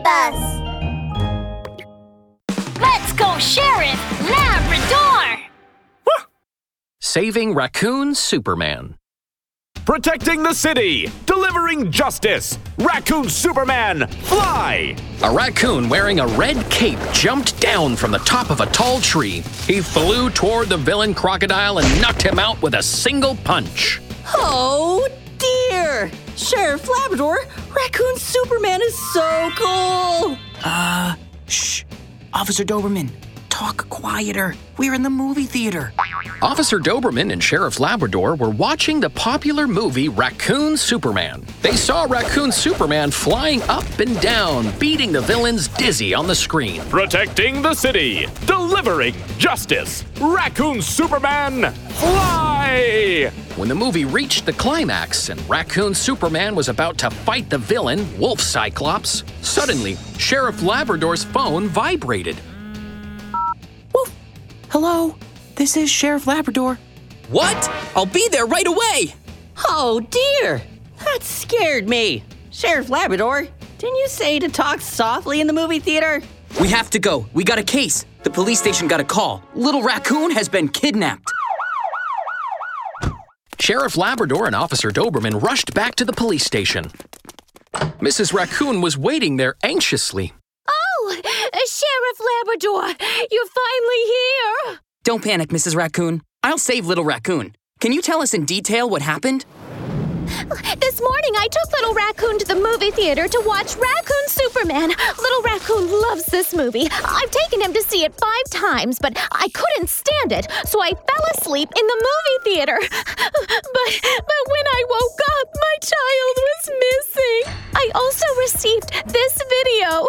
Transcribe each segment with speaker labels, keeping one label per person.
Speaker 1: save us!
Speaker 2: Let's go, Sheriff Labrador!
Speaker 3: Saving Raccoon Superman.
Speaker 4: Protecting the city, delivering justice. Raccoon Superman, fly!
Speaker 3: A raccoon wearing a red cape jumped down from the top of a tall tree. He flew toward the villain crocodile and knocked him out with a single punch.
Speaker 5: Oh dear! Sheriff Labrador, Raccoon Superman is so cool!
Speaker 6: Uh, shh. Officer Doberman, talk quieter. We're in the movie theater.
Speaker 3: Officer Doberman and Sheriff Labrador were watching the popular movie Raccoon Superman. They saw Raccoon Superman flying up and down, beating the villains dizzy on the screen.
Speaker 4: Protecting the city, delivering justice. Raccoon Superman, fly!
Speaker 3: When the movie reached the climax and Raccoon Superman was about to fight the villain, Wolf Cyclops, suddenly Sheriff Labrador's phone vibrated. Woof!
Speaker 6: Hello? This is Sheriff Labrador. What? I'll be there right away!
Speaker 5: Oh dear! That scared me! Sheriff Labrador, didn't you say to talk softly in the movie theater?
Speaker 6: We have to go. We got a case. The police station got a call. Little Raccoon has been kidnapped.
Speaker 3: Sheriff Labrador and Officer Doberman rushed back to the police station. Mrs. Raccoon was waiting there anxiously.
Speaker 2: Oh, uh, Sheriff Labrador, you're finally here!
Speaker 6: Don't panic, Mrs. Raccoon. I'll save Little Raccoon. Can you tell us in detail what happened?
Speaker 2: This morning I took Little Raccoon to the movie theater to watch Raccoon Superman. Little Raccoon loves this movie. I've taken him to see it five times, but I couldn't stand it, so I fell asleep in the movie theater. But but when I woke up, my child was missing. I also received this video.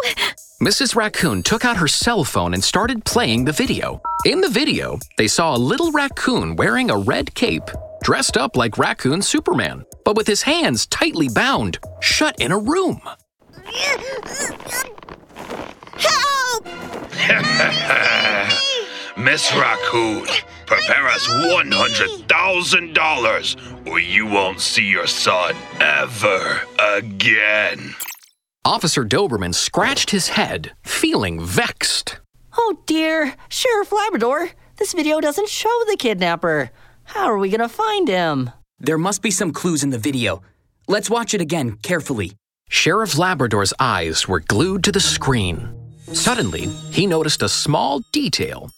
Speaker 3: Mrs. Raccoon took out her cell phone and started playing the video. In the video, they saw a little raccoon wearing a red cape, dressed up like Raccoon Superman, but with his hands tightly bound, shut in a room.
Speaker 1: Help!
Speaker 7: Miss Raccoon, prepare us $100,000 or you won't see your son ever again.
Speaker 3: Officer Doberman scratched his head, feeling vexed.
Speaker 5: Oh dear! Sheriff Labrador, this video doesn't show the kidnapper. How are we gonna find him?
Speaker 6: There must be some clues in the video. Let's watch it again carefully.
Speaker 3: Sheriff Labrador's eyes were glued to the screen. Suddenly, he noticed a small detail.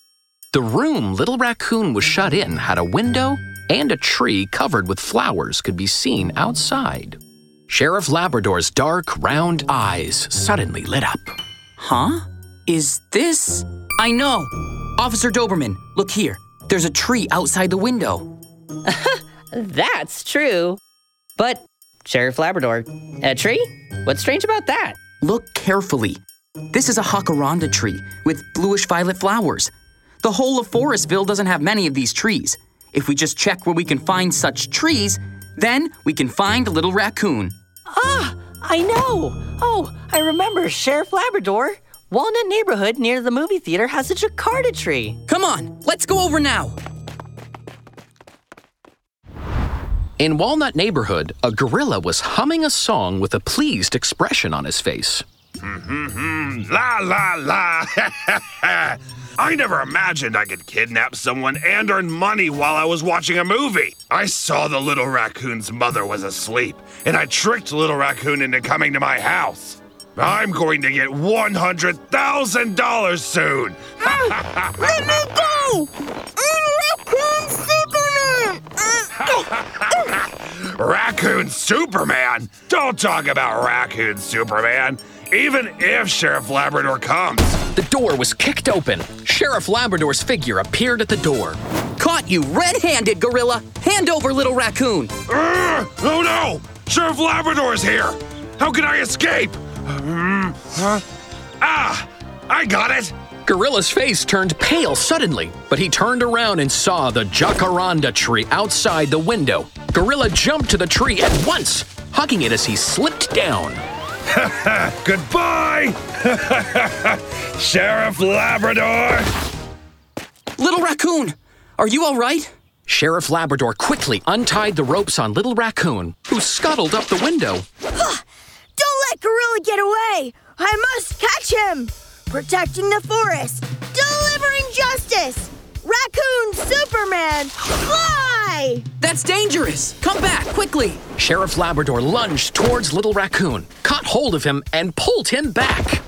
Speaker 3: The room Little Raccoon was shut in had a window and a tree covered with flowers could be seen outside. Sheriff Labrador's dark, round eyes suddenly lit up.
Speaker 6: Huh? Is this? I know! Officer Doberman, look here. There's a tree outside the window.
Speaker 5: That's true. But, Sheriff Labrador, a tree? What's strange about that?
Speaker 6: Look carefully. This is a jacaranda tree with bluish violet flowers. The whole of Forestville doesn't have many of these trees. If we just check where we can find such trees, then we can find a Little Raccoon.
Speaker 5: Ah, I know. Oh, I remember Sheriff Labrador. Walnut neighborhood near the movie theater has a jacaranda tree.
Speaker 6: Come on, let's go over now.
Speaker 3: In Walnut Neighborhood, a gorilla was humming a song with a pleased expression on his face.
Speaker 7: La la la. I never imagined I could kidnap someone and earn money while I was watching a movie. I saw the little raccoon's mother was asleep, and I tricked little raccoon into coming to my house. I'm going to get $100,000 soon.
Speaker 1: Ah, let me go! I'm Raccoon Superman!
Speaker 7: Raccoon Superman? Don't talk about Raccoon Superman. Even if Sheriff Labrador comes.
Speaker 3: The door was kicked open. Sheriff Labrador's figure appeared at the door.
Speaker 6: Caught you red handed, gorilla! Hand over Little Raccoon!
Speaker 7: Urgh! oh no! Sheriff Labrador's here! How can I escape? Hmm, huh? Ah! I got it!
Speaker 3: Gorilla's face turned pale suddenly, but he turned around and saw the jacaranda tree outside the window. Gorilla jumped to the tree at once, hugging it as he slipped down.
Speaker 7: Goodbye! Sheriff Labrador!
Speaker 6: Little Raccoon, are you all right?
Speaker 3: Sheriff Labrador quickly untied the ropes on Little Raccoon, who scuttled up the window.
Speaker 1: Don't let Gorilla get away! I must catch him! Protecting the forest, delivering justice! Raccoon Superman, fly!
Speaker 6: That's dangerous! Come back, quickly!
Speaker 3: Sheriff Labrador lunged towards Little Raccoon, caught hold of him, and pulled him back.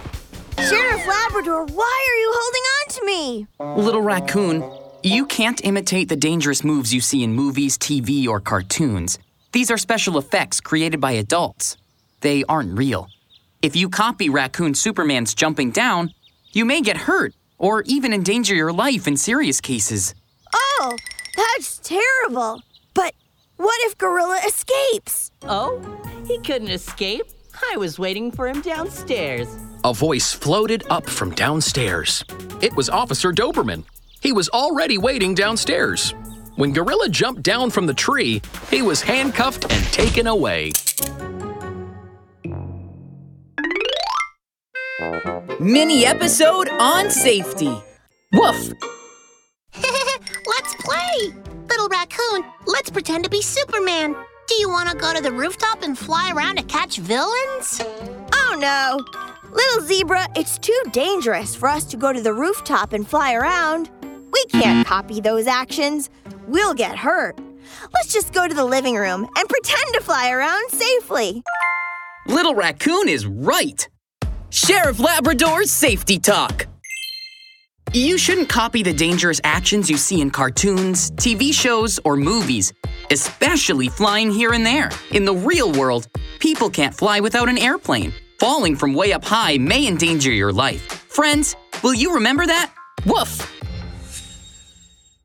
Speaker 1: Sheriff Labrador, why are you holding on to me?
Speaker 6: Little raccoon, you can't imitate the dangerous moves you see in movies, TV, or cartoons. These are special effects created by adults. They aren't real. If you copy Raccoon Superman's jumping down, you may get hurt or even endanger your life in serious cases.
Speaker 1: Oh, that's terrible. But what if Gorilla escapes?
Speaker 5: Oh, he couldn't escape. I was waiting for him downstairs.
Speaker 3: A voice floated up from downstairs. It was Officer Doberman. He was already waiting downstairs. When Gorilla jumped down from the tree, he was handcuffed and taken away.
Speaker 8: Mini episode on safety. Woof!
Speaker 9: let's play! Little raccoon, let's pretend to be Superman. Do you want to go to the rooftop and fly around to catch villains?
Speaker 1: Oh no! Little zebra, it's too dangerous for us to go to the rooftop and fly around. We can't copy those actions. We'll get hurt. Let's just go to the living room and pretend to fly around safely.
Speaker 6: Little raccoon is right.
Speaker 8: Sheriff Labrador's safety talk.
Speaker 6: You shouldn't copy the dangerous actions you see in cartoons, TV shows, or movies, especially flying here and there. In the real world, people can't fly without an airplane. Falling from way up high may endanger your life. Friends, will you remember that?
Speaker 8: Woof!